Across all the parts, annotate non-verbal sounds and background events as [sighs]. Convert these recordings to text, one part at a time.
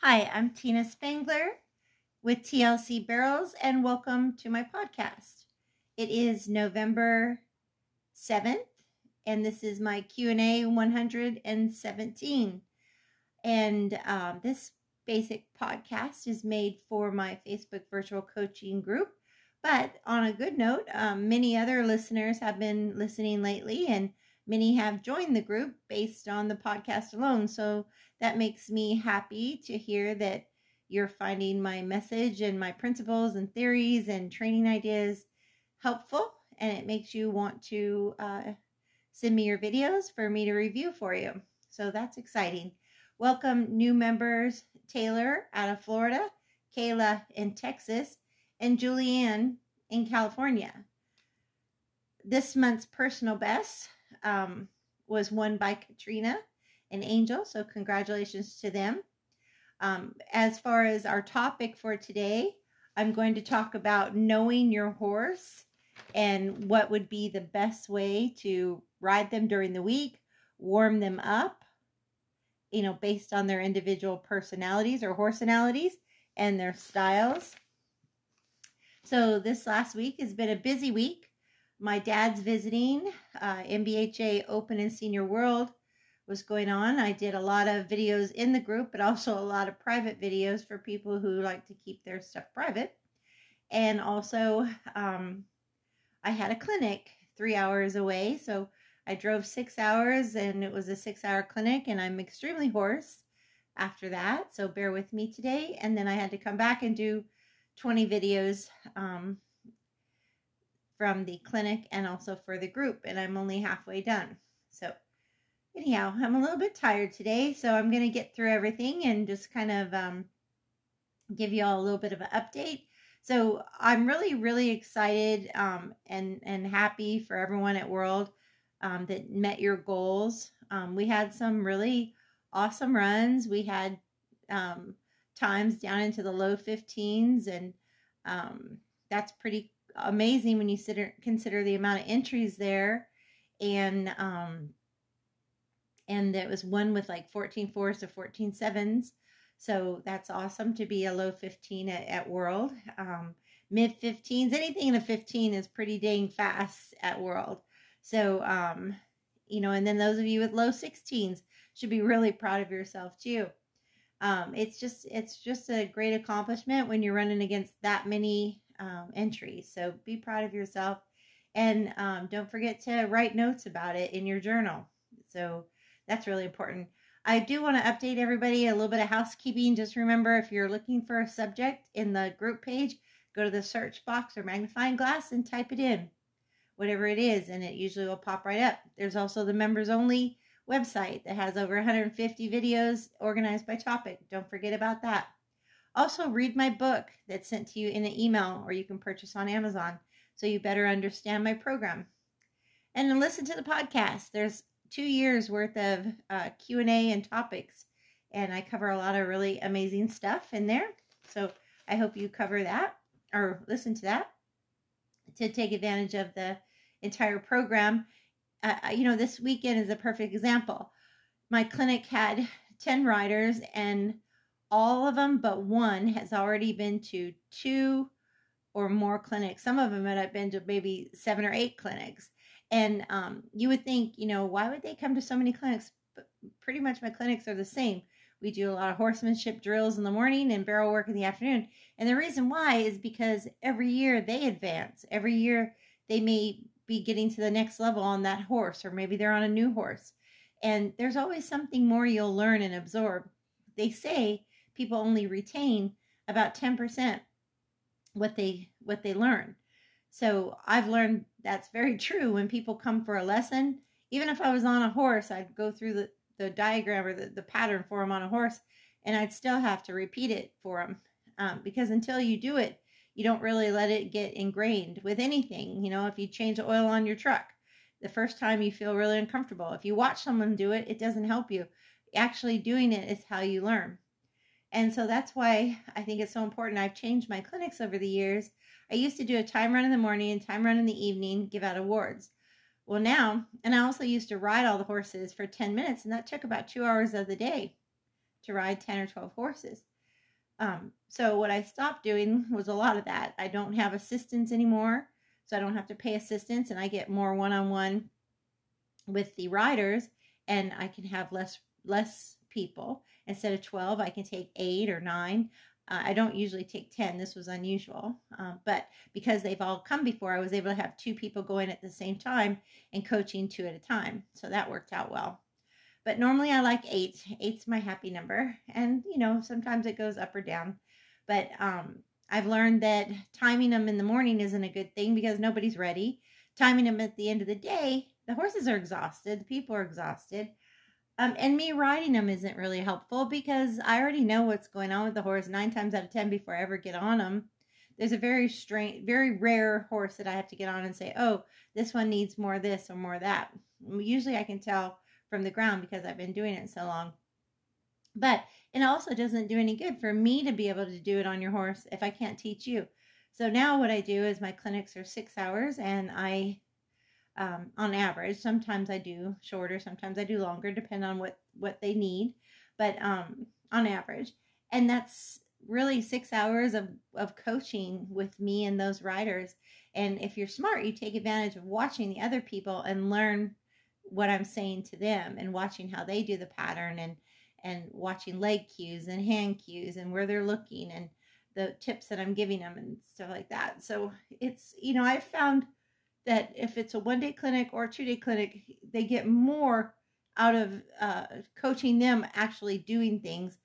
Hi, I'm Tina Spangler with TLC Barrels, and welcome to my podcast. It is November 7th, and this is my Q&A 117. And um, this basic podcast is made for my Facebook virtual coaching group. But on a good note, um, many other listeners have been listening lately, and many have joined the group based on the podcast alone. So that makes me happy to hear that you're finding my message and my principles and theories and training ideas helpful, and it makes you want to uh, send me your videos for me to review for you. So that's exciting. Welcome, new members Taylor out of Florida, Kayla in Texas, and Julianne in California. This month's personal best um, was won by Katrina and Angel, so congratulations to them. Um, as far as our topic for today, I'm going to talk about knowing your horse and what would be the best way to ride them during the week, warm them up, you know, based on their individual personalities or horsenalities and their styles. So this last week has been a busy week. My dad's visiting uh, NBHA Open and Senior World was going on. I did a lot of videos in the group, but also a lot of private videos for people who like to keep their stuff private. And also, um, I had a clinic three hours away. So I drove six hours and it was a six hour clinic, and I'm extremely hoarse after that. So bear with me today. And then I had to come back and do 20 videos um, from the clinic and also for the group, and I'm only halfway done. So, anyhow, I'm a little bit tired today, so I'm going to get through everything and just kind of um, give you all a little bit of an update. So, I'm really, really excited um, and and happy for everyone at World um, that met your goals. Um, we had some really awesome runs. We had um, times down into the low 15s, and um, that's pretty amazing when you consider consider the amount of entries there. And um, and there was one with like 14 fours to 14 sevens. So that's awesome to be a low 15 at, at World. Um, Mid 15s, anything in a 15 is pretty dang fast at World. So, um, you know, and then those of you with low 16s should be really proud of yourself too. Um, it's just it's just a great accomplishment when you're running against that many um. So be proud of yourself, and um, don't forget to write notes about it in your journal. So that's really important. I do want to update everybody a little bit of housekeeping. Just remember if you're looking for a subject in the group page, go to the search box or magnifying glass and type it in whatever it is, and it usually will pop right up. There's also the members only website that has over 150 videos organized by topic. Don't forget about that. Also, read my book that's sent to you in an email or you can purchase on Amazon so you better understand my program. And listen to the podcast. There's two years worth of uh, Q&A and topics, and I cover a lot of really amazing stuff in there. So I hope you cover that or listen to that to take advantage of the entire program. Uh, you know, this weekend is a perfect example. My clinic had 10 riders, and all of them but one has already been to two or more clinics. Some of them had been to maybe seven or eight clinics. And um, you would think, you know, why would they come to so many clinics? But pretty much my clinics are the same. We do a lot of horsemanship drills in the morning and barrel work in the afternoon. And the reason why is because every year they advance. Every year they may be getting to the next level on that horse, or maybe they're on a new horse. And there's always something more you'll learn and absorb. They say people only retain about 10% what they what they learn. So I've learned that's very [laughs] true when people come for a lesson. Even if I was on a horse, I'd go through the, the diagram or the, the pattern for them on a horse, and I'd still have to repeat it for them um, because until you do it, you don't really let it get ingrained with anything. You know, if you change oil on your truck, the first time you feel really uncomfortable. If you watch someone do it, it doesn't help you. Actually, doing it is how you learn. And so that's why I think it's so important. I've changed my clinics over the years. I used to do a time run in the morning and time run in the evening, give out awards. Well, now, and I also used to ride all the horses for 10 minutes, and that took about two hours of the day. to ride 10 or 12 horses. Um, so what I stopped doing was a lot of that. I don't have assistants anymore, so I don't have to pay assistants, and I get more one-on-one with the riders, and I can have less less people instead of 12 i can take eight or nine uh, i don't usually take 10 this was unusual uh, but because they've all come before i was able to have two people going at the same time and coaching two at a time so that worked out well but normally I like eight. Eight's my happy number. And, you know, sometimes it goes up or down. But um, I've learned that timing them in the morning isn't a good thing because nobody's ready. Timing them at the end of the day, the horses are exhausted, the people are exhausted. Um, and me riding them isn't really helpful because I already know what's going on with the horse nine times out of ten before I ever get on them. There's a very strange, very rare horse that I have to get on and say, oh, this one needs more this or more that. Usually I can tell from the ground because I've been doing it so long. But it also doesn't do any good for me to be able to do it on your horse if I can't teach you. So now what I do is my clinics are six hours and I, um, on average, sometimes I do shorter, sometimes I do longer, depending on what, what they need, but um, on average. And that's really six hours of, of coaching with me and those riders. And if you're smart, you take advantage of watching the other people and learn what I'm saying to them and watching how they do the pattern and and watching leg cues and hand cues and where they're looking and the tips that I'm giving them and stuff like that. So it's you know I've found that if it's a one day clinic or a two day clinic, they get more out of uh, coaching them actually doing things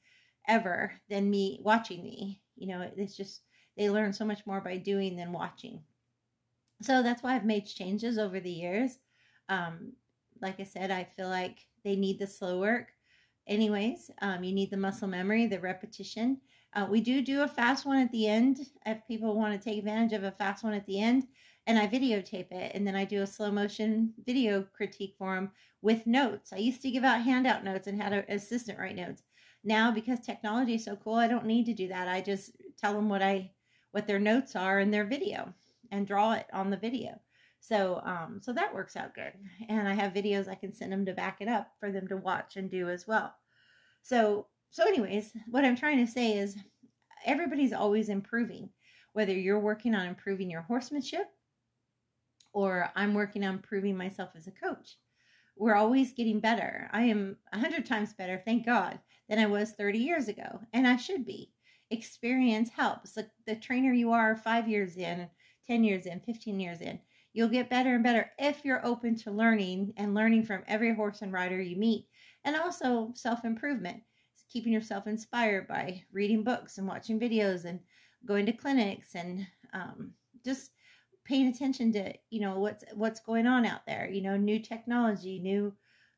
ever than me watching me. You know, it's just they learn so much more by doing than watching. So that's why I've made changes over the years. Um, like I said, I feel like they need the slow work. Anyways, um, you need the muscle memory, the repetition. Uh, we do do a fast one at the end if people want to take advantage of a fast one at the end, and I videotape it, and then I do a slow motion video critique for them with notes. I used to give out handout notes and had an assistant write notes. Now, because technology is so cool, I don't need to do that. I just tell them what I what their notes are in their video and draw it on the video. So, um, so that works out good. And I have videos I can send them to back it up for them to watch and do as well. So, so anyways, what I'm trying to say is everybody's always improving, whether you're working on improving your horsemanship or I'm working on proving myself as a coach. We're always getting better. I am a hundred times better, thank God, than I was 30 years ago. And I should be. Experience helps. The, the trainer you are five years in, 10 years in, 15 years in, You'll get better and better if you're open to learning and learning from every horse and rider you meet. And also self improvement, keeping yourself inspired by reading books and watching videos and going to clinics and um, just paying attention to you know what's what's going on out there you know new technology new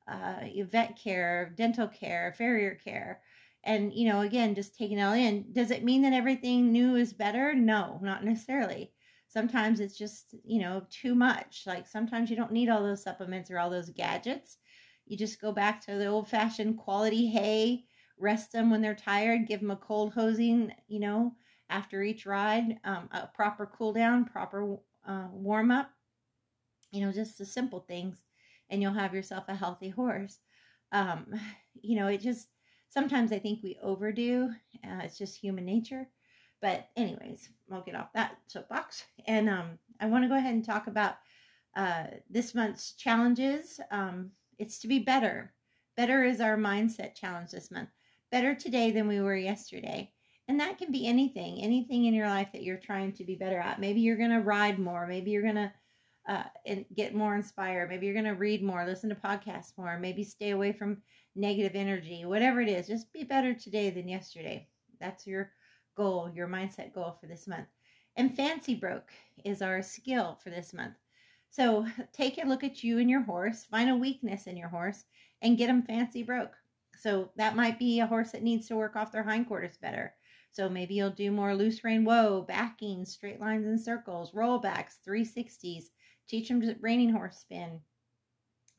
uh, vet care dental care farrier care. And you know again just taking it all in does it mean that everything new is better? No not necessarily. Sometimes it's just you know too much. Like sometimes you don't need all those supplements or all those gadgets. You just go back to the old fashioned quality hay rest them when they're tired give them a cold hosing you know after each ride um, a proper cool down proper uh, warm up you know just the simple things and you'll have yourself a healthy horse um, [sighs] you know it just sometimes i think we overdo uh, it's just human nature but anyways, I'll get off that soapbox. And um, I want to go ahead and talk about uh, this month's challenges. Um, it's to be better. Better is our mindset challenge this month. Better today than we were yesterday. And that can be anything, anything in your life that you're trying to be better at. Maybe you're going to ride more. Maybe you're going to uh, get more inspired. Maybe you're going to read more, listen to podcasts more. Maybe stay away from negative energy. Whatever it is, just be better today than yesterday. That's your goal, your mindset goal for this month. And fancy broke is our skill for this month. So take a look at you and your horse, find a weakness in your horse, and get them fancy broke. So that might be a horse that needs to work off their hindquarters better. So maybe you'll do more loose rein whoa, backing, straight lines and circles, rollbacks, 360s. Teach them to reining horse spin.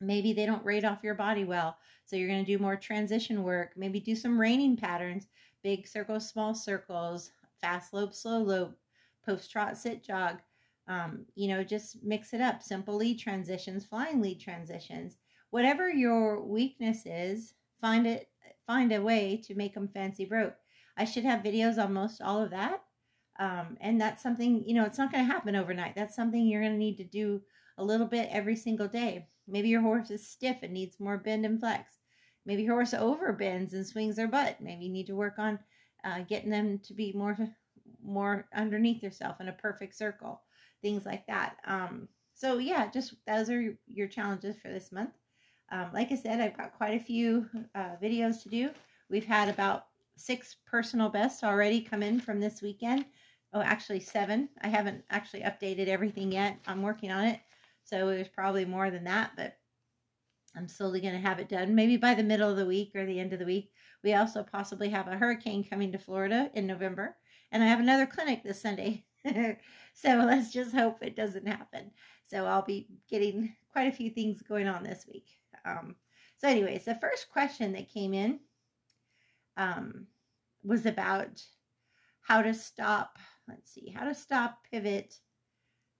Maybe they don't rate off your body well. So you're going to do more transition work. Maybe do some reining patterns big circles, small circles, fast lope, slow lope, post trot, sit jog. Um, you know, just mix it up. Simple lead transitions, flying lead transitions. Whatever your weakness is, find it, find a way to make them fancy broke. I should have videos on most all of that. Um, and that's something, you know, it's not going to happen overnight. That's something you're going to need to do a little bit every single day. Maybe your horse is stiff and needs more bend and flex. Maybe your horse over bends and swings their butt. Maybe you need to work on uh, getting them to be more more underneath yourself in a perfect circle. Things like that. Um, so yeah, just those are your challenges for this month. Um, like I said, I've got quite a few uh, videos to do. We've had about six personal bests already come in from this weekend. Oh, actually seven. I haven't actually updated everything yet. I'm working on it. So there's probably more than that, but I'm slowly going to have it done. Maybe by the middle of the week or the end of the week. We also possibly have a hurricane coming to Florida in November. And I have another clinic this Sunday. [laughs] so let's just hope it doesn't happen. So I'll be getting quite a few things going on this week. Um, so, anyways, the first question that came in um, was about how to stop, let's see, how to stop pivot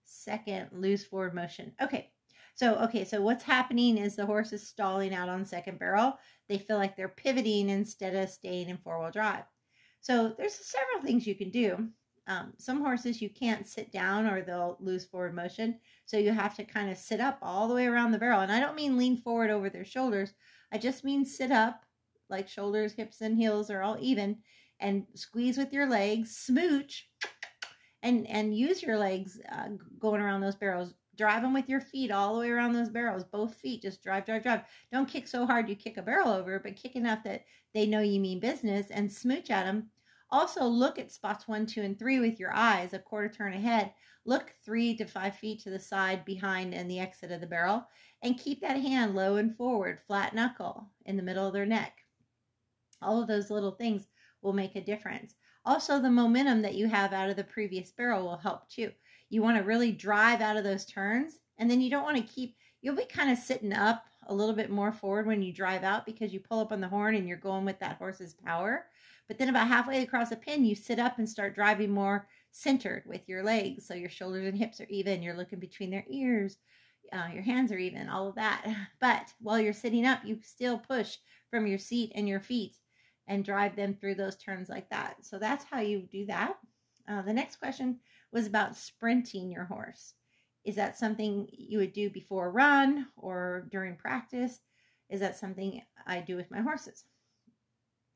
second loose forward motion. Okay. So, okay, so what's happening is the horse is stalling out on second barrel. They feel like they're pivoting instead of staying in four wheel drive. So, there's several things you can do. Um, some horses you can't sit down or they'll lose forward motion. So you have to kind of sit up all the way around the barrel. And I don't mean lean forward over their shoulders. I just mean sit up like shoulders, hips, and heels are all even and squeeze with your legs, smooch, and and use your legs uh, going around those barrels. Drive them with your feet all the way around those barrels. Both feet, just drive, drive, drive. Don't kick so hard you kick a barrel over, but kick enough that they know you mean business and smooch at them also, look at spots one, two, and three with your eyes a quarter turn ahead. Look three to five feet to the side, behind, and the exit of the barrel, and keep that hand low and forward, flat knuckle in the middle of their neck. All of those little things will make a difference. Also, the momentum that you have out of the previous barrel will help too. You want to really drive out of those turns, and then you don't want to keep, you'll be kind of sitting up a little bit more forward when you drive out because you pull up on the horn and you're going with that horse's power. But then about halfway across the pin, you sit up and start driving more centered with your legs. So your shoulders and hips are even. You're looking between their ears. Uh, your hands are even, all of that. But while you're sitting up, you still push from your seat and your feet and drive them through those turns like that. So that's how you do that. Uh, the next question was about sprinting your horse. Is that something you would do before a run or during practice? Is that something I do with my horses?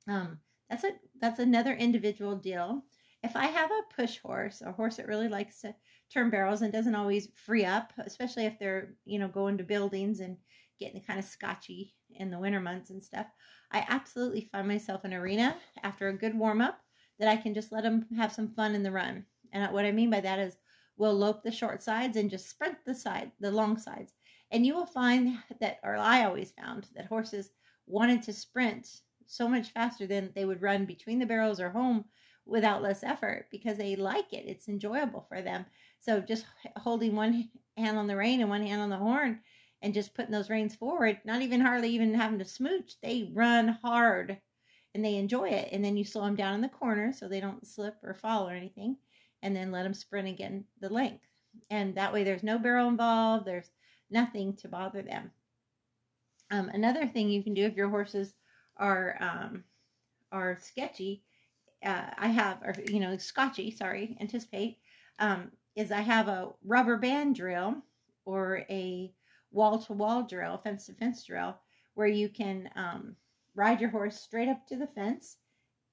Um, that's a that's another individual deal. If I have a push horse, a horse that really likes to turn barrels and doesn't always free up, especially if they're, you know, going to buildings and getting kind of scotchy in the winter months and stuff, I absolutely find myself an arena after a good warm up that I can just let them have some fun in the run. And what I mean by that is we'll lope the short sides and just sprint the side, the long sides. And you will find that, or I always found that horses wanted to sprint so much faster than they would run between the barrels or home without less effort because they like it. It's enjoyable for them. So just holding one hand on the rein and one hand on the horn and just putting those reins forward, not even hardly even having to smooch, they run hard and they enjoy it. And then you slow them down in the corner so they don't slip or fall or anything, and then let them sprint again the length. And that way there's no barrel involved, there's nothing to bother them. Um, another thing you can do if your horses are um, are sketchy, uh, I have, or you know, scotchy. Sorry, anticipate. Um, is I have a rubber band drill or a wall to wall drill, fence to fence drill, where you can um, ride your horse straight up to the fence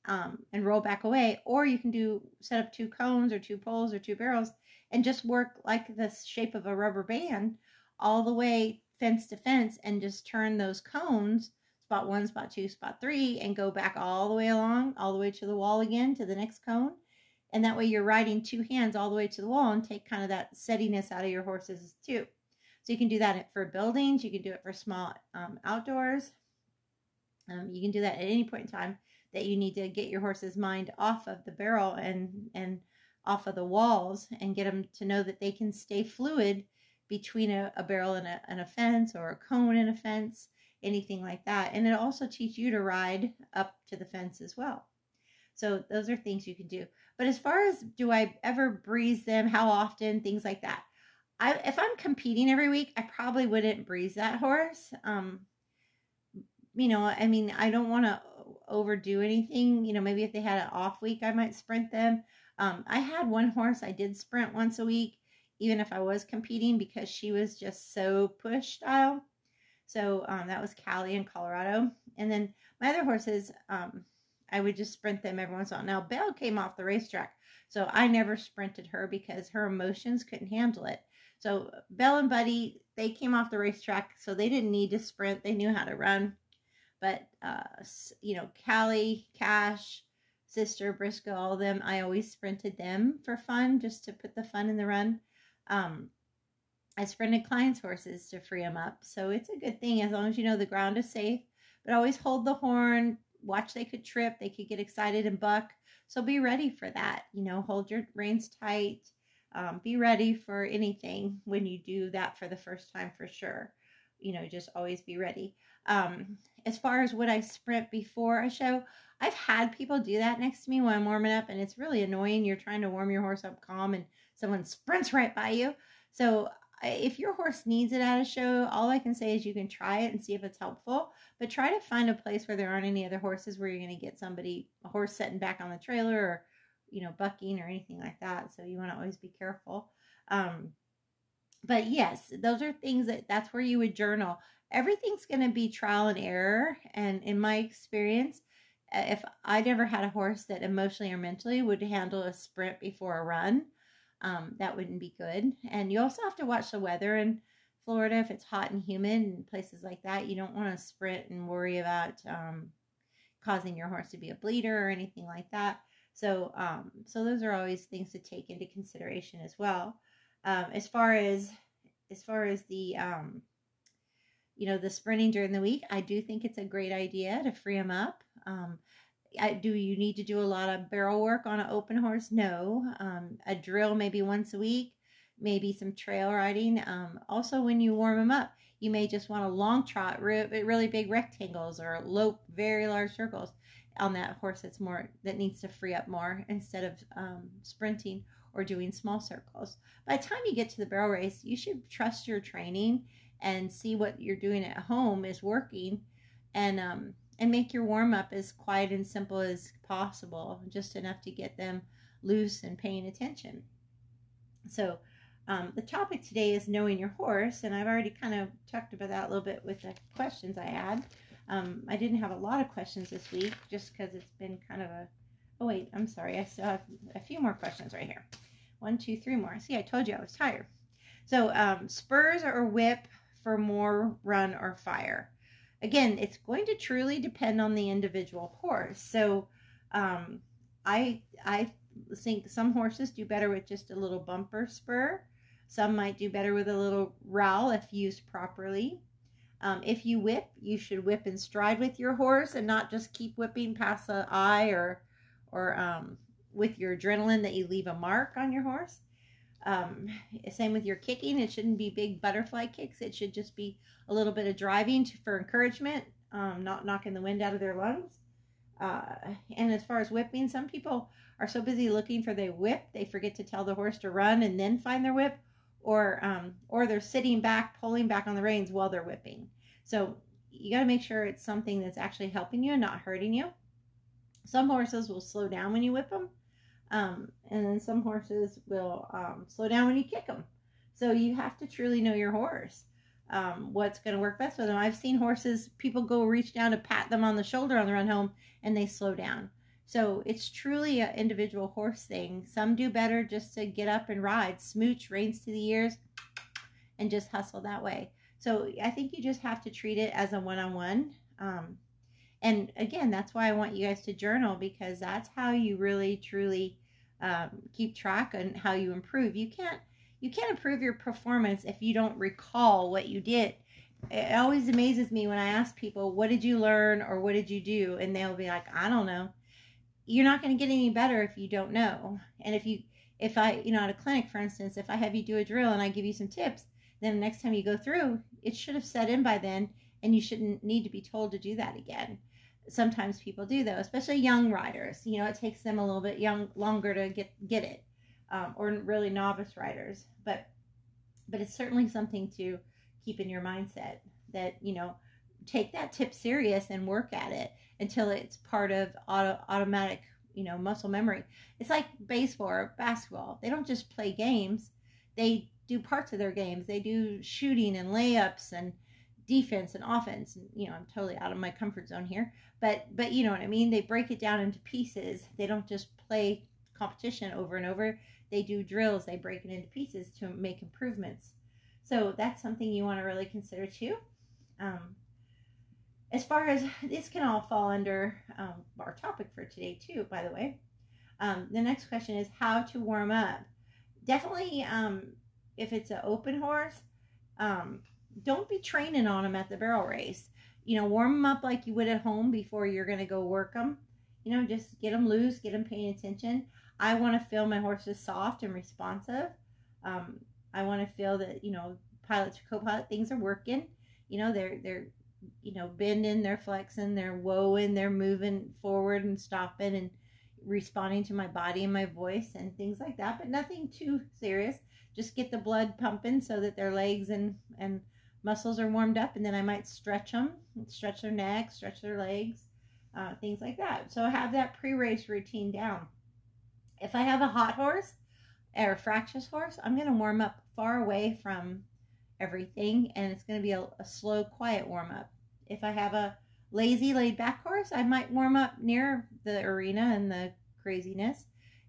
um, and roll back away, or you can do set up two cones or two poles or two barrels and just work like the shape of a rubber band all the way fence to fence and just turn those cones spot one, spot two, spot three, and go back all the way along, all the way to the wall again, to the next cone. And that way you're riding two hands all the way to the wall and take kind of that settiness out of your horses too. So you can do that for buildings. You can do it for small um, outdoors. Um, you can do that at any point in time that you need to get your horse's mind off of the barrel and and off of the walls and get them to know that they can stay fluid between a, a barrel and a, and a fence or a cone and a fence anything like that. And it'll also teach you to ride up to the fence as well. So those are things you can do. But as far as do I ever breeze them, how often, things like that. I if I'm competing every week, I probably wouldn't breeze that horse. Um you know, I mean, I don't want to overdo anything. You know, maybe if they had an off week, I might sprint them. Um, I had one horse I did sprint once a week, even if I was competing, because she was just so push style. So um, that was Callie in Colorado. And then my other horses, um, I would just sprint them every once in a while. Now, Belle came off the racetrack, so I never sprinted her because her emotions couldn't handle it. So Belle and Buddy, they came off the racetrack, so they didn't need to sprint. They knew how to run. But, uh, you know, Callie, Cash, Sister, Briscoe, all of them, I always sprinted them for fun, just to put the fun in the run. Um, I sprinted clients' horses to free them up. So it's a good thing as long as you know the ground is safe. But always hold the horn, watch they could trip, they could get excited and buck. So be ready for that. You know, hold your reins tight. Um, be ready for anything when you do that for the first time for sure. You know, just always be ready. Um, as far as what I sprint before a show, I've had people do that next to me when I'm warming up, and it's really annoying. You're trying to warm your horse up calm, and someone sprints right by you. So if your horse needs it at a show, all I can say is you can try it and see if it's helpful. But try to find a place where there aren't any other horses where you're going to get somebody, a horse sitting back on the trailer or, you know, bucking or anything like that. So you want to always be careful. Um, but yes, those are things that that's where you would journal. Everything's going to be trial and error. And in my experience, if I never had a horse that emotionally or mentally would handle a sprint before a run, um, that wouldn't be good. And you also have to watch the weather in Florida. If it's hot and humid and places like that, you don't want to sprint and worry about um, causing your horse to be a bleeder or anything like that. So, um, so those are always things to take into consideration as well. Um, as far as as far as the um, you know the sprinting during the week, I do think it's a great idea to free them up. Um, I, do you need to do a lot of barrel work on an open horse? No. Um, a drill maybe once a week, maybe some trail riding. Um, also, when you warm them up, you may just want a long trot, re- really big rectangles, or lope very large circles on that horse that's more that needs to free up more instead of um, sprinting or doing small circles. By the time you get to the barrel race, you should trust your training and see what you're doing at home is working, and um, and make your warm up as quiet and simple as possible, just enough to get them loose and paying attention. So, um, the topic today is knowing your horse, and I've already kind of talked about that a little bit with the questions I had. Um, I didn't have a lot of questions this week just because it's been kind of a. Oh, wait, I'm sorry. I still have a few more questions right here. One, two, three more. See, I told you I was tired. So, um, spurs or whip for more run or fire again, it's going to truly depend on the individual horse. So, um, I I think some horses do better with just a little bumper spur. Some might do better with a little rowel if used properly. Um, if you whip, you should whip and stride with your horse and not just keep whipping past the eye or or um, with your adrenaline that you leave a mark on your horse. Um, same with your kicking. It shouldn't be big butterfly kicks. It should just be a little bit of driving to, for encouragement, um, not knocking the wind out of their lungs. Uh, and as far as whipping, some people are so busy looking for their whip, they forget to tell the horse to run and then find their whip, or um, or they're sitting back, pulling back on the reins while they're whipping. So you got to make sure it's something that's actually helping you and not hurting you. Some horses will slow down when you whip them, um, and then some horses will um, slow down when you kick them. So you have to truly know your horse. Um, what's going to work best for them. I've seen horses, people go reach down to pat them on the shoulder on the run home and they slow down. So it's truly an individual horse thing. Some do better just to get up and ride, smooch, reins to the ears, and just hustle that way. So I think you just have to treat it as a one on one. And again, that's why I want you guys to journal because that's how you really truly um, keep track and how you improve. You can't you can't improve your performance if you don't recall what you did. It always amazes me when I ask people, "What did you learn?" or "What did you do?" and they'll be like, "I don't know." You're not going to get any better if you don't know. And if you if I, you know, at a clinic, for instance, if I have you do a drill and I give you some tips, then the next time you go through, it should have set in by then, and you shouldn't need to be told to do that again. Sometimes people do though especially young riders. You know it takes them a little bit young longer to get get it um, or really novice riders. But but it's certainly something to keep in your mindset that you know take that tip serious and work at it until it's part of auto, automatic, you know, muscle memory. It's like baseball or basketball. They don't just play games. They do parts of their games. They do shooting and layups and defense and offense. And, you know, I'm totally out of my comfort zone here, but, but you know what I mean? They break it down into pieces. They don't just play competition over and over. They do drills. They break it into pieces to make improvements. So that's something you want to really consider too. Um, as far as this can all fall under um, our topic for today too by the way. Um, the next question is how to warm up. Definitely um, if it's an open horse um, don't be training on them at the barrel race. You know warm them up like you would at home before you're going to go work them you know just get them loose get them paying attention. I want to feel my horses soft and responsive. Um, i want to feel that you know pilot to co-pilot things are working. You know they're they're you know, bending, they're flexing, they're woeing, they're moving forward and stopping and responding to my body and my voice and things like that, but nothing too serious. Just get the blood pumping so that their legs and, and muscles are warmed up, and then I might stretch them, stretch their neck, stretch their legs, uh, things like that. So have that pre race routine down. If I have a hot horse or a fractious horse, I'm going to warm up far away from everything and it's going to be a, a slow, quiet warm up. If I have a lazy, laid back horse, I might warm up near the arena and the craziness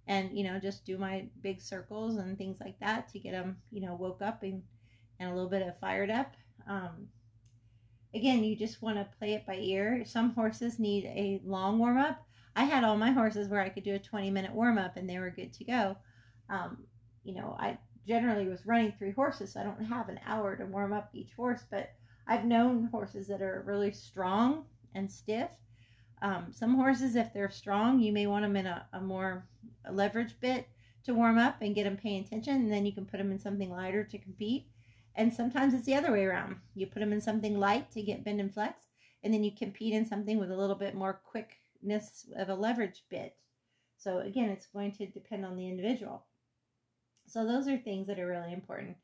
and, you know, just do my big circles and things like that to get them, you know, woke up and, and a little bit of fired up. Um, again, you just want to play it by ear. Some horses need a long warm up. I had all my horses where I could do a 20 minute warm up and they were good to go. Um, you know, I generally was running three horses, so I don't have an hour to warm up each horse. But I've known horses that are really strong and stiff. Um, some horses, if they're strong, you may want them in a, a more leverage bit to warm up and get them paying attention, and then you can put them in something lighter to compete. And sometimes it's the other way around. You put them in something light to get bend and flex, and then you compete in something with a little bit more quickness of a leverage bit. So again, it's going to depend on the individual. So those are things that are really important.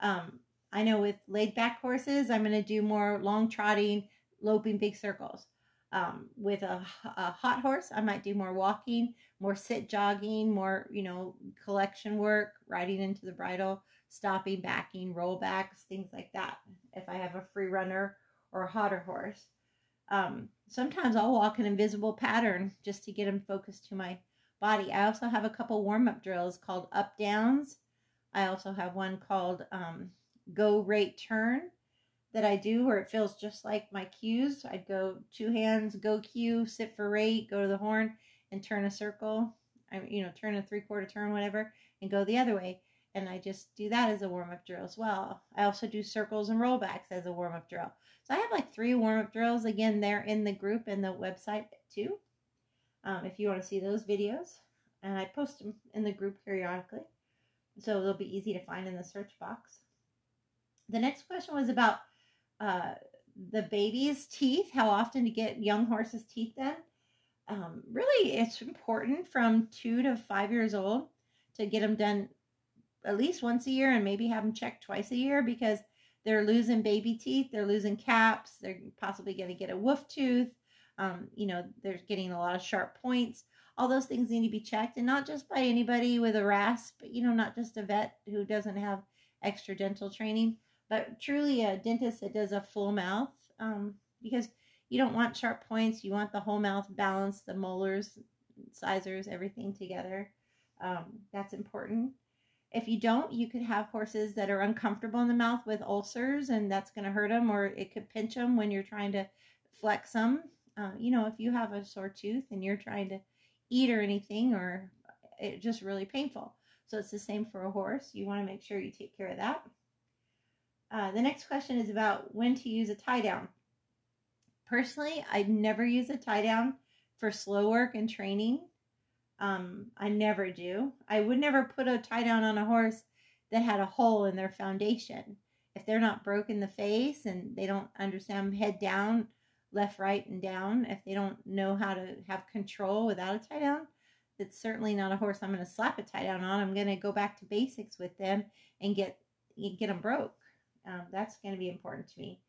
Um, I know with laid back horses, I'm going to do more long trotting, loping big circles. Um, with a, a, hot horse, I might do more walking, more sit jogging, more, you know, collection work, riding into the bridle, stopping, backing, rollbacks, things like that. If I have a free runner or a hotter horse. Um, sometimes I'll walk an invisible pattern just to get them focused to my body. I also have a couple warm up drills called up downs. I also have one called um, go rate turn that I do where it feels just like my cues. I'd go two hands, go cue, sit for rate, go to the horn, and turn a circle. I, you know, turn a three quarter turn, whatever, and go the other way. And I just do that as a warm up drill as well. I also do circles and rollbacks as a warm up drill. So I have like three warm up drills. Again, they're in the group and the website too um, if you want to see those videos. And I post them in the group periodically, so they'll be easy to find in the search box. The next question was about uh, the baby's teeth, how often to get young horses' teeth done. Um, really, it's important from two to five years old to get them done at least once a year and maybe have them checked twice a year because they're losing baby teeth, they're losing caps, they're possibly going to get a wolf tooth, um, you know, they're getting a lot of sharp points. All those things need to be checked, and not just by anybody with a rasp, you know, not just a vet who doesn't have extra dental training, but truly a dentist that does a full mouth um, because you don't want sharp points. You want the whole mouth balanced, the molars, incisors, everything together. Um, that's important. If you don't, you could have horses that are uncomfortable in the mouth with ulcers, and that's going to hurt them, or it could pinch them when you're trying to flex them uh, you know, if you have a sore tooth and you're trying to eat or anything, or it's just really painful. So it's the same for a horse. You want to make sure you take care of that. Uh, the next question is about when to use a tie down. Personally, I'd never use a tie down for slow work and training. Um, I never do. I would never put a tie down on a horse that had a hole in their foundation. If they're not broke in the face and they don't understand head down left, right, and down. If they don't know how to have control without a tie down, that's certainly not a horse I'm going to slap a tie down on. I'm going to go back to basics with them and get get them broke. Um, that's going to be important to me.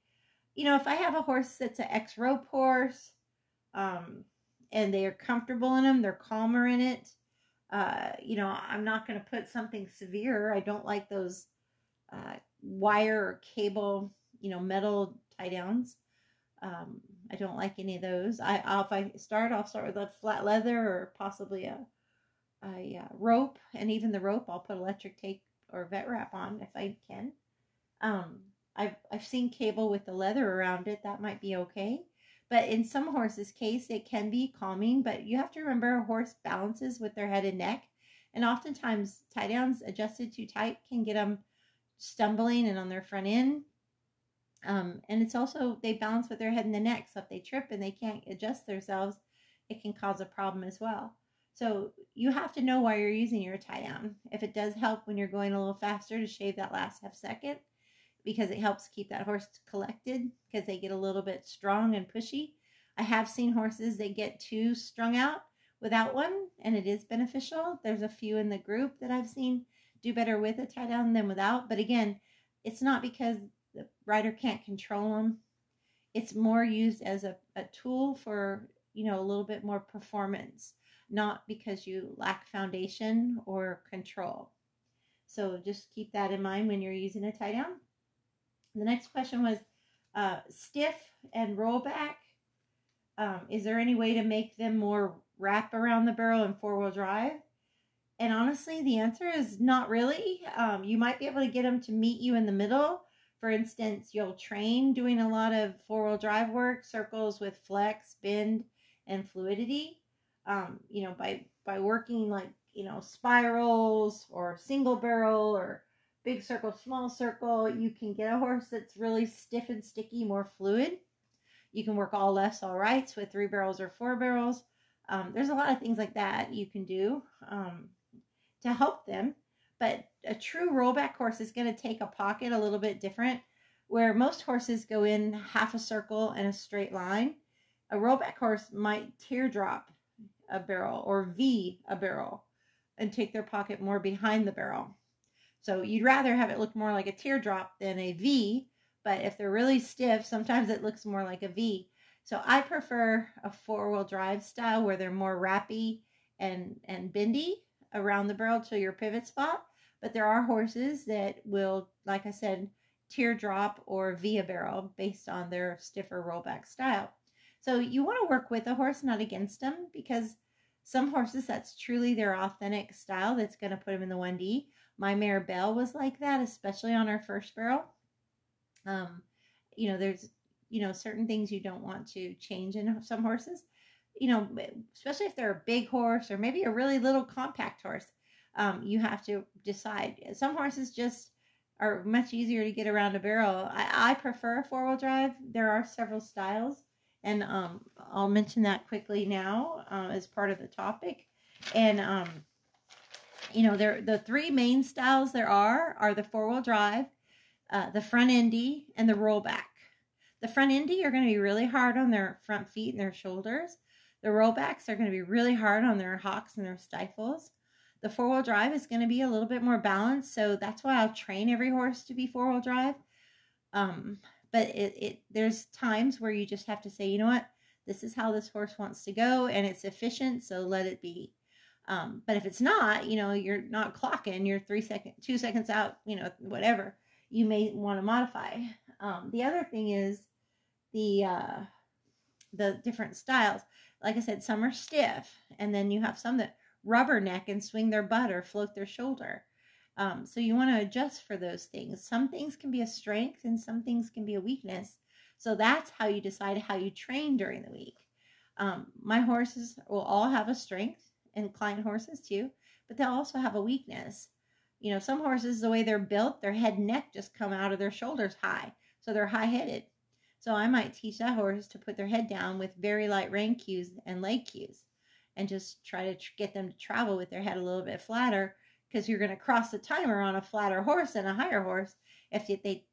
You know, if I have a horse that's an X rope horse, um, and they are comfortable in them. They're calmer in it. Uh, you know, I'm not going to put something severe. I don't like those uh, wire or cable, you know, metal tie downs. Um, I don't like any of those. I if I start, I'll start with a flat leather or possibly a a uh, rope, and even the rope, I'll put electric tape or vet wrap on if I can. Um, I've I've seen cable with the leather around it. That might be okay. But in some horses' case, it can be calming. But you have to remember a horse balances with their head and neck, and oftentimes tie downs adjusted too tight can get them stumbling and on their front end. Um, and it's also they balance with their head and the neck. So if they trip and they can't adjust themselves, it can cause a problem as well. So you have to know why you're using your tie down. If it does help when you're going a little faster to shave that last half second, because it helps keep that horse collected because they get a little bit strong and pushy. I have seen horses that get too strung out without one, and it is beneficial. There's a few in the group that I've seen do better with a tie down than without. But again, it's not because the rider can't control them. It's more used as a, a tool for, you know, a little bit more performance, not because you lack foundation or control. So just keep that in mind when you're using a tie down. The next question was uh, stiff and rollback. Um, is there any way to make them more wrap around the barrel and four wheel drive? And honestly, the answer is not really. Um, you might be able to get them to meet you in the middle. For instance, you'll train doing a lot of four wheel drive work, circles with flex, bend, and fluidity. Um, you know, by by working like you know spirals or single barrel or big circle, small circle. You can get a horse that's really stiff and sticky, more fluid. You can work all lefts, all rights with three barrels or four barrels. Um, there's a lot of things like that you can do um, to help them. But a true rollback horse is going to take a pocket a little bit different, where most horses go in half a circle and a straight line. A rollback horse might teardrop a barrel or V a barrel and take their pocket more behind the barrel. So you'd rather have it look more like a teardrop than a V, but if they're really stiff, sometimes it looks more like a V. So I prefer a four-wheel drive style where they're more wrappy and, and bendy around the barrel to your pivot spot. But there are horses that will, like I said, teardrop or V a barrel based on their stiffer rollback style. So you want to work with a horse, not against them, because some horses, that's truly their authentic style that's going to put them in the 1D. My mare Belle was like that, especially on her first barrel. Um, you know, there's, you know, certain things you don't want to change in some horses. You know, especially if they're a big horse or maybe a really little compact horse. Um, you have to decide. Some horses just are much easier to get around a barrel. I, I prefer four wheel drive. There are several styles, and um, I'll mention that quickly now uh, as part of the topic. And um, you know, there the three main styles there are are the four wheel drive, uh, the front endy, and the rollback. The front endy are going to be really hard on their front feet and their shoulders. The rollbacks are going to be really hard on their hocks and their stifles. The four wheel drive is going to be a little bit more balanced, so that's why I'll train every horse to be four wheel drive. Um, but it, it there's times where you just have to say, you know what, this is how this horse wants to go, and it's efficient, so let it be. Um, but if it's not, you know, you're not clocking, you're three seconds, two seconds out, you know, whatever, you may want to modify. Um, the other thing is the uh, the different styles. Like I said, some are stiff, and then you have some that rubberneck and swing their butt or float their shoulder. Um, so you want to adjust for those things. Some things can be a strength, and some things can be a weakness. So that's how you decide how you train during the week. Um, my horses will all have a strength and client horses too, but they'll also have a weakness. You know, some horses, the way they're built, their head neck just come out of their shoulders high. So they're high headed. So I might teach that horse to put their head down with very light rein cues and leg cues and just try to tr- get them to travel with their head a little bit flatter because you're going to cross the timer on a flatter horse and a higher horse if they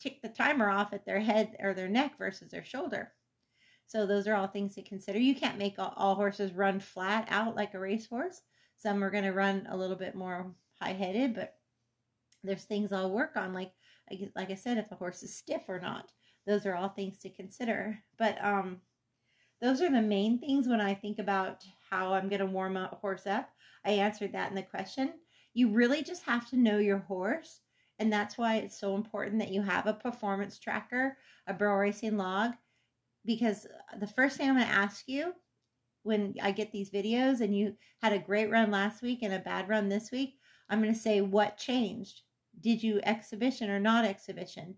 tick the timer off at their head or their neck versus their shoulder. So those are all things to consider. You can't make all, all horses run flat out like a racehorse. Some are going to run a little bit more high-headed, but there's things I'll work on, like like I said, if a horse is stiff or not. Those are all things to consider. But um, Those are the main things when I think about how I'm going to warm a horse up. I answered that in the question. You really just have to know your horse. And that's why it's so important that you have a performance tracker, a barrel racing log, because uh, the first thing I'm going to ask you when I get these videos and you had a great run last week and a bad run this week, I'm going to say, what changed? Did you exhibition or not exhibition?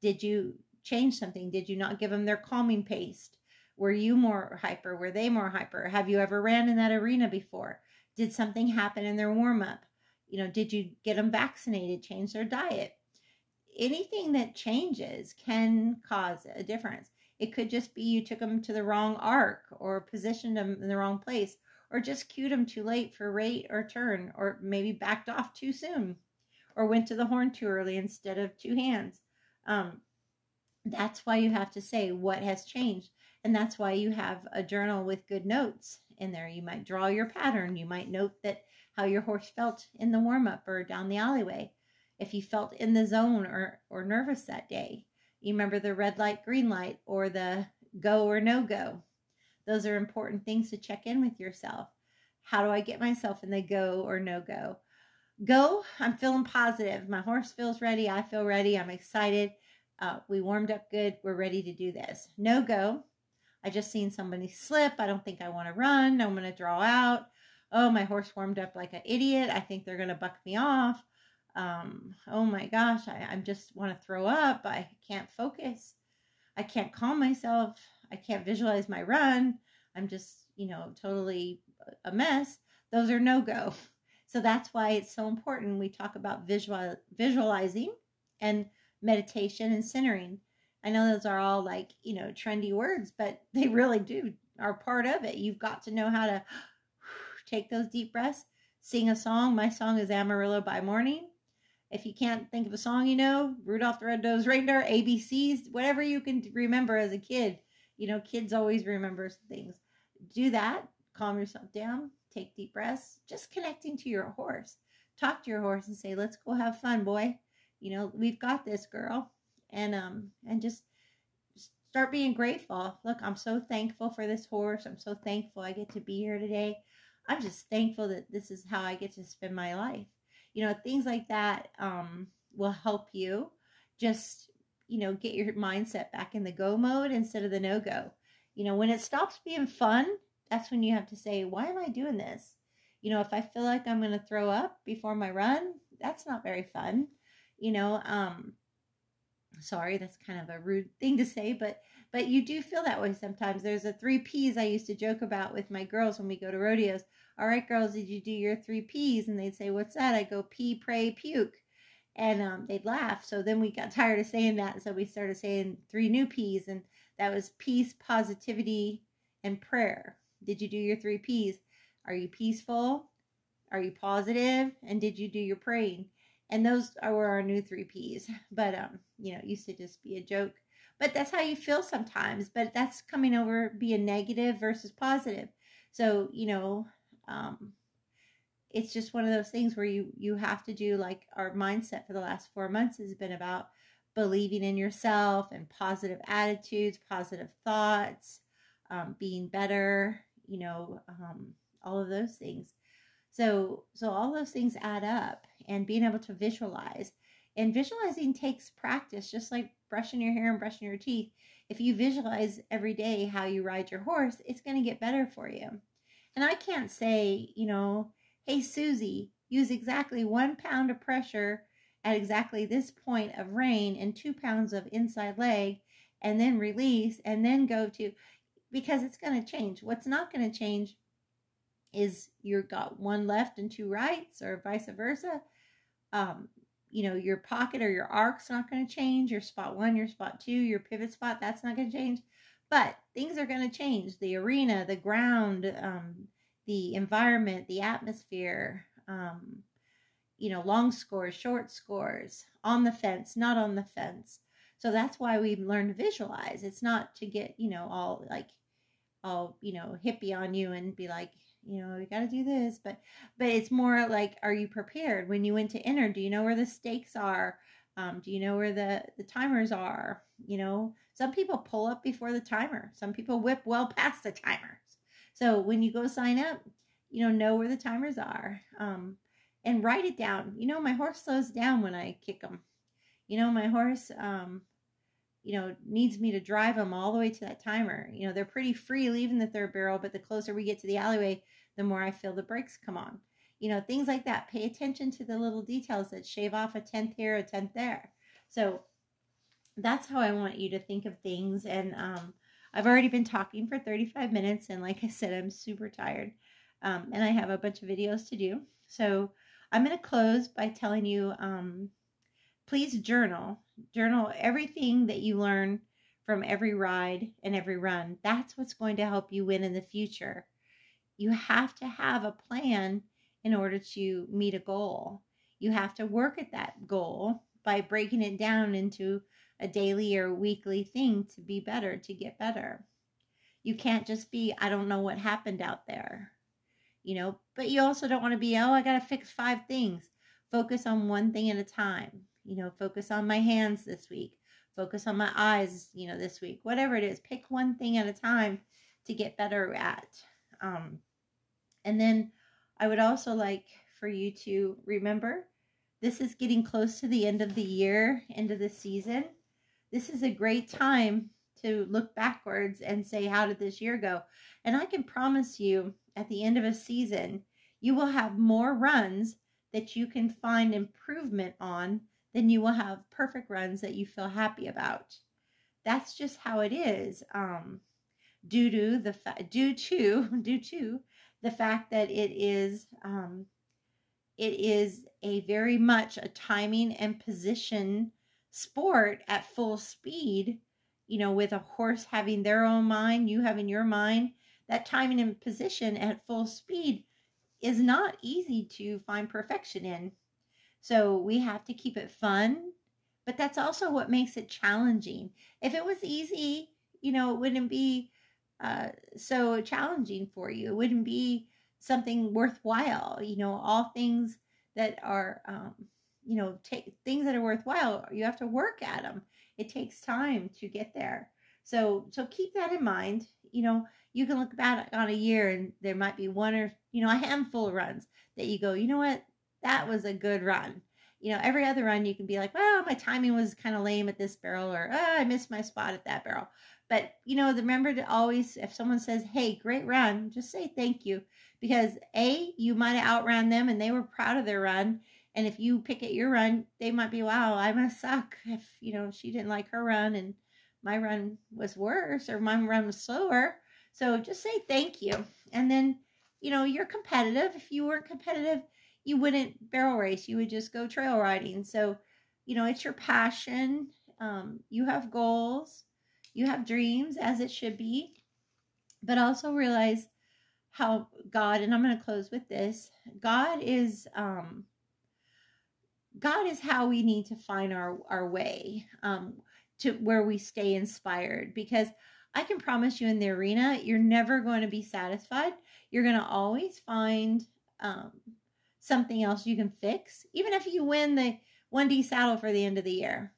Did you change something? Did you not give them their calming paste? Were you more hyper? Were they more hyper? Have you ever ran in that arena before? Did something happen in their warm up? You know, did you get them vaccinated, change their diet? Anything that changes can cause a difference. It could just be you took them to the wrong arc or positioned them in the wrong place or just cued them too late for rate or turn or maybe backed off too soon or went to the horn too early instead of two hands. Um, that's why you have to say what has changed. And that's why you have a journal with good notes in there. You might draw your pattern. You might note that how your horse felt in the warm up or down the alleyway. If you felt in the zone or, or nervous that day, you remember the red light, green light, or the go or no go. Those are important things to check in with yourself. How do I get myself in the go or no go? Go, I'm feeling positive. My horse feels ready. I feel ready. I'm excited. Uh, we warmed up good. We're ready to do this. No go. I just seen somebody slip. I don't think I want to run. I'm going to draw out. Oh, my horse warmed up like an idiot. I think they're going to buck me off um, oh my gosh, I, I just want to throw up. I can't focus. I can't calm myself. I can't visualize my run. I'm just, you know, totally a mess. Those are no go. So that's why it's so important. We talk about visual visualizing and meditation and centering. I know those are all like, you know, trendy words, but [laughs] they really do are part of it. You've got to know how to [sighs] take those deep breaths, sing a song. My song is Amarillo by Morning. If you can't think of a song you know, Rudolph the Red-Nosed Reindeer, ABCs, whatever you can remember as a kid. You know, kids always remember things. Do that. Calm yourself down. Take deep breaths. Just connecting to your horse. Talk to your horse and say, "Let's go have fun, boy. You know, we've got this, girl." And um and just start being grateful. Look, I'm so thankful for this horse. I'm so thankful I get to be here today. I'm just thankful that this is how I get to spend my life you know things like that um, will help you just you know get your mindset back in the go mode instead of the no go you know when it stops being fun that's when you have to say why am i doing this you know if i feel like i'm going to throw up before my run that's not very fun you know um sorry that's kind of a rude thing to say but but you do feel that way sometimes there's a three p's i used to joke about with my girls when we go to rodeos all right, girls, did you do your three P's? And they'd say, what's that? I go, pee, pray, puke. And um, they'd laugh. So then we got [laughs] tired of saying that. So we started saying three new P's. And that was peace, positivity, and prayer. Did you do your three P's? Are you peaceful? Are you positive? And did you do your praying? And those were our new three P's. But, um, you know, it used to just be a joke. But that's how you feel sometimes. But that's coming over being negative versus positive. So, you know, um, it's just one of those things where you you have to do like our mindset for the last four months has been about believing in yourself and positive attitudes positive thoughts um, being better you know um, all of those things so so all those things add up and being able to visualize. And visualizing takes practice just like brushing your hair and brushing your teeth. If you visualize every day how you ride your horse it's going to get better for you. And I can't say, you know, hey, Susie, use exactly one pound of pressure at exactly this point of rein and two pounds of inside leg and then release and then go to, because it's going to change. What's not going to change is you've got one left and two rights or vice versa. Um, you know, your pocket or your arc's not going to change. Your spot one, your spot two, your pivot spot, that's not going to change. But things are going to change the arena, the ground, um, the environment, the atmosphere, um, you know, long scores, short scores, on the fence, not on the fence. So that's why we learn to visualize. It's not to get, you know, all like, all, you know, hippie on you and be like, you know, we got to do this. But, but it's more like, are you prepared when you went to enter? Do you know where the stakes are? Um, do you know where the, the timers are? You know, some people pull up before the timer. Some people whip well past the timers. So when you go sign up, you know, know where the timers are. Um, and write it down. You know, my horse slows down when I kick him. You know, my horse, um, you know, needs me to drive them all the way to that timer. You know, they're pretty free leaving the third barrel, but the closer we get to the alleyway, the more I feel the brakes come on. You know, things like that. Pay attention to the little details that shave off a tenth here, a tenth there. So that's how I want you to think of things. And um, I've already been talking for 35 minutes, and like I said, I'm super tired. Um, and I have a bunch of videos to do. So I'm going to close by telling you um, please journal. Journal everything that you learn from every ride and every run. That's what's going to help you win in the future. You have to have a plan in order to meet a goal. You have to work at that goal by breaking it down into a daily or weekly thing to be better, to get better. You can't just be, I don't know what happened out there you know, but you also don't want to be, oh, I got to fix five things. Focus on one thing at a time. You know, focus on my hands this week. Focus on my eyes, you know, this week. Whatever it is, pick one thing at a time to get better at. Um, and then I would also like for you to remember this is getting close to the end of the year, end of the season. This is a great time to look backwards and say, how did this year go? And I can promise you at the end of a season, you will have more runs that you can find improvement on than you will have perfect runs that you feel happy about. That's just how it is. Um, due to the fa- due to [laughs] due to the fact that it is um, it is a very much a timing and position sport at full speed. You know, with a horse having their own mind, you having your mind, that timing and position at full speed is not easy to find perfection in. So we have to keep it fun, but that's also what makes it challenging. If it was easy, you know, it wouldn't be uh, so challenging for you. It wouldn't be something worthwhile. You know, all things that are, um, you know, take things that are worthwhile. You have to work at them. It takes time to get there. So, so keep that in mind. You know, you can look back on a year and there might be one or you know a handful of runs that you go you know what that was a good run you know every other run you can be like well my timing was kind of lame at this barrel or oh, i missed my spot at that barrel but you know remember to always if someone says hey great run just say thank you because a you might have outrun them and they were proud of their run and if you pick at your run they might be wow i must suck if you know she didn't like her run and my run was worse or my run was slower so just say thank you. And then, you know, you're competitive. If you weren't competitive, you wouldn't barrel race. You would just go trail riding. So, you know, it's your passion. Um, you have goals. You have dreams, as it should be. But also realize how God, and I'm going to close with this God is. Um, God is how we need to find our, our way um, to where we stay inspired because I can promise you in the arena, you're never going to be satisfied. You're going to always find um, something else you can fix. Even if you win the 1D saddle for the end of the year,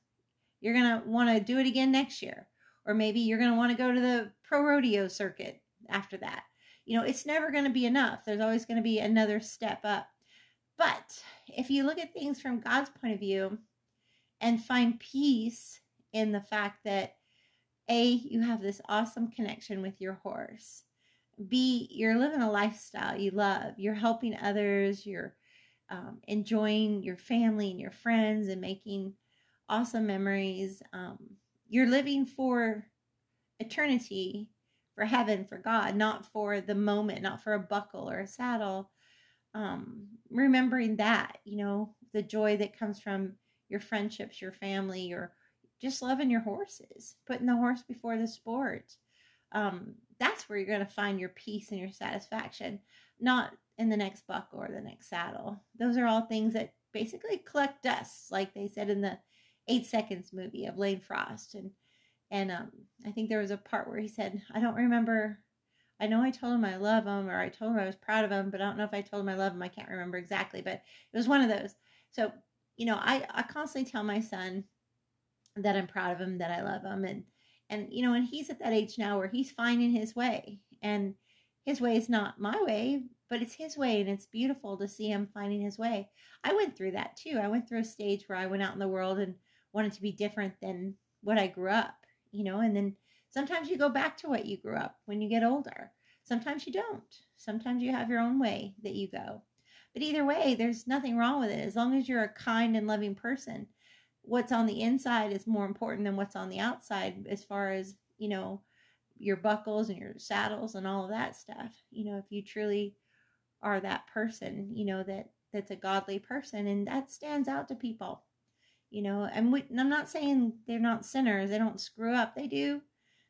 you're going to want to do it again next year. Or maybe you're going to want to go to the pro rodeo circuit after that. You know, it's never going to be enough. There's always going to be another step up. But if you look at things from God's point of view and find peace in the fact that a, you have this awesome connection with your horse. B, you're living a lifestyle you love. You're helping others. You're um, enjoying your family and your friends and making awesome memories. Um, you're living for eternity, for heaven, for God, not for the moment, not for a buckle or a saddle. Um, remembering that, you know, the joy that comes from your friendships, your family, your just loving your horses, putting the horse before the sport. Um, that's where you're going to find your peace and your satisfaction, not in the next buck or the next saddle. Those are all things that basically collect dust, like they said in the Eight Seconds movie of Lane Frost. And and um, I think there was a part where he said, I don't remember. I know I told him I love him, or I told him I was proud of him, but I don't know if I told him I love him. I can't remember exactly, but it was one of those. So you know, I, I constantly tell my son that I'm proud of him, that I love him. And, and, you know, and he's at that age now where he's finding his way. And his way is not my way, but it's his way. And it's beautiful to see him finding his way. I went through that too. I went through a stage where I went out in the world and wanted to be different than what I grew up, you know, and then sometimes you go back to what you grew up when you get older. Sometimes you don't. Sometimes you have your own way that you go. But either way, there's nothing wrong with it. As long as you're a kind and loving person, what's on the inside is more important than what's on the outside as far as, you know, your buckles and your saddles and all of that stuff. You know, if you truly are that person, you know, that that's a godly person and that stands out to people. You know, and, we, and I'm not saying they're not sinners. They don't screw up. They do.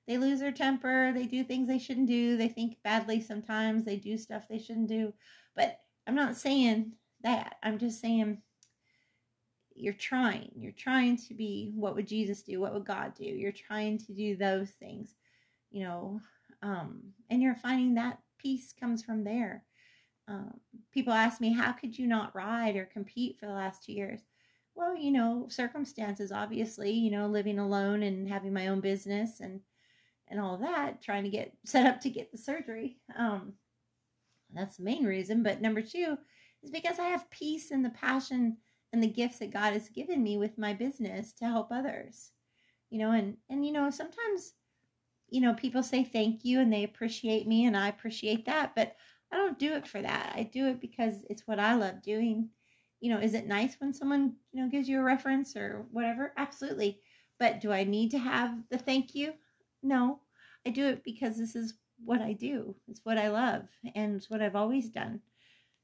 They lose their temper. They do things they shouldn't do. They think badly sometimes. They do stuff they shouldn't do. But I'm not saying that. I'm just saying you're trying. You're trying to be what would Jesus do? What would God do? You're trying to do those things, you know, um, and you're finding that peace comes from there. Um, people ask me, how could you not ride or compete for the last two years? Well, you know, circumstances, obviously, you know, living alone and having my own business and and all that, trying to get [laughs] set up to get the surgery. Um, that's the main reason. But number two is because I have peace and the passion and the gifts that God has given me with my business to help others. You know, and and you know, sometimes you know, people say thank you and they appreciate me and I appreciate that, but I don't do it for that. I do it because it's what I love doing. You know, is it nice when someone, you know, gives you a reference or whatever? Absolutely. But do I need to have the thank you? No. I do it because this is what I do. It's what I love and it's what I've always done.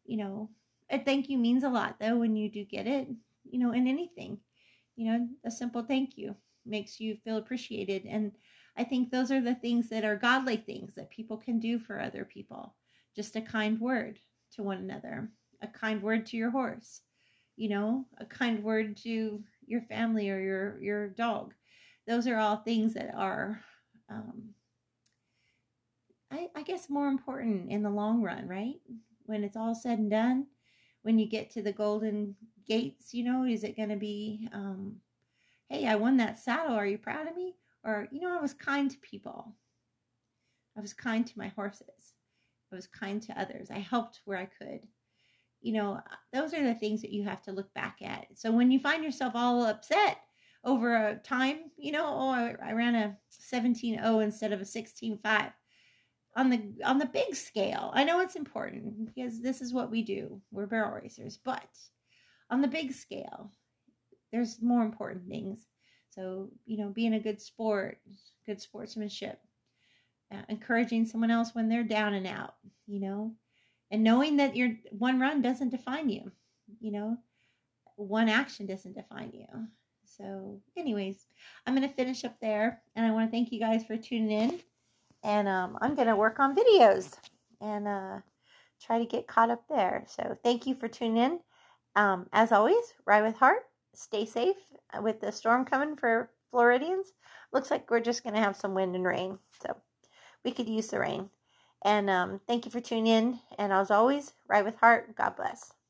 You know, a thank you means a lot though when you do get it, you know, in anything. You know, a simple thank you makes you feel appreciated. And I think those are the things that are godly things that people can do for other people. Just a kind word to one another, a kind word to your horse, you know, a kind word to your family or your your dog. Those are all things that are um, I, I guess more important in the long run, right? When it's all said and done, when you get to the golden gates, you know, is it going to be, um, hey, I won that saddle. Are you proud of me? Or, you know, I was kind to people. I was kind to my horses. I was kind to others. I helped where I could. You know, those are the things that you have to look back at. So when you find yourself all upset over a time, you know, oh, I, I ran a 17-0 instead of a 16.5 on the on the big scale. I know it's important because this is what we do. We're barrel racers but on the big scale there's more important things. So you know being a good sport good sportsmanship uh, encouraging someone else when they're down and out you know and knowing that your one run doesn't define you you know one action doesn't define you. So anyways i'm going to finish up there and i want to thank you guys for tuning in and um, I'm going to work on videos and uh, try to get caught up there. So thank you for tuning in. Um, as always, ride with heart. Stay safe with the storm coming for Floridians. Looks like we're just going to have some wind and rain. So we could use the rain. And um, thank you for tuning in. And as always, ride with heart. God bless.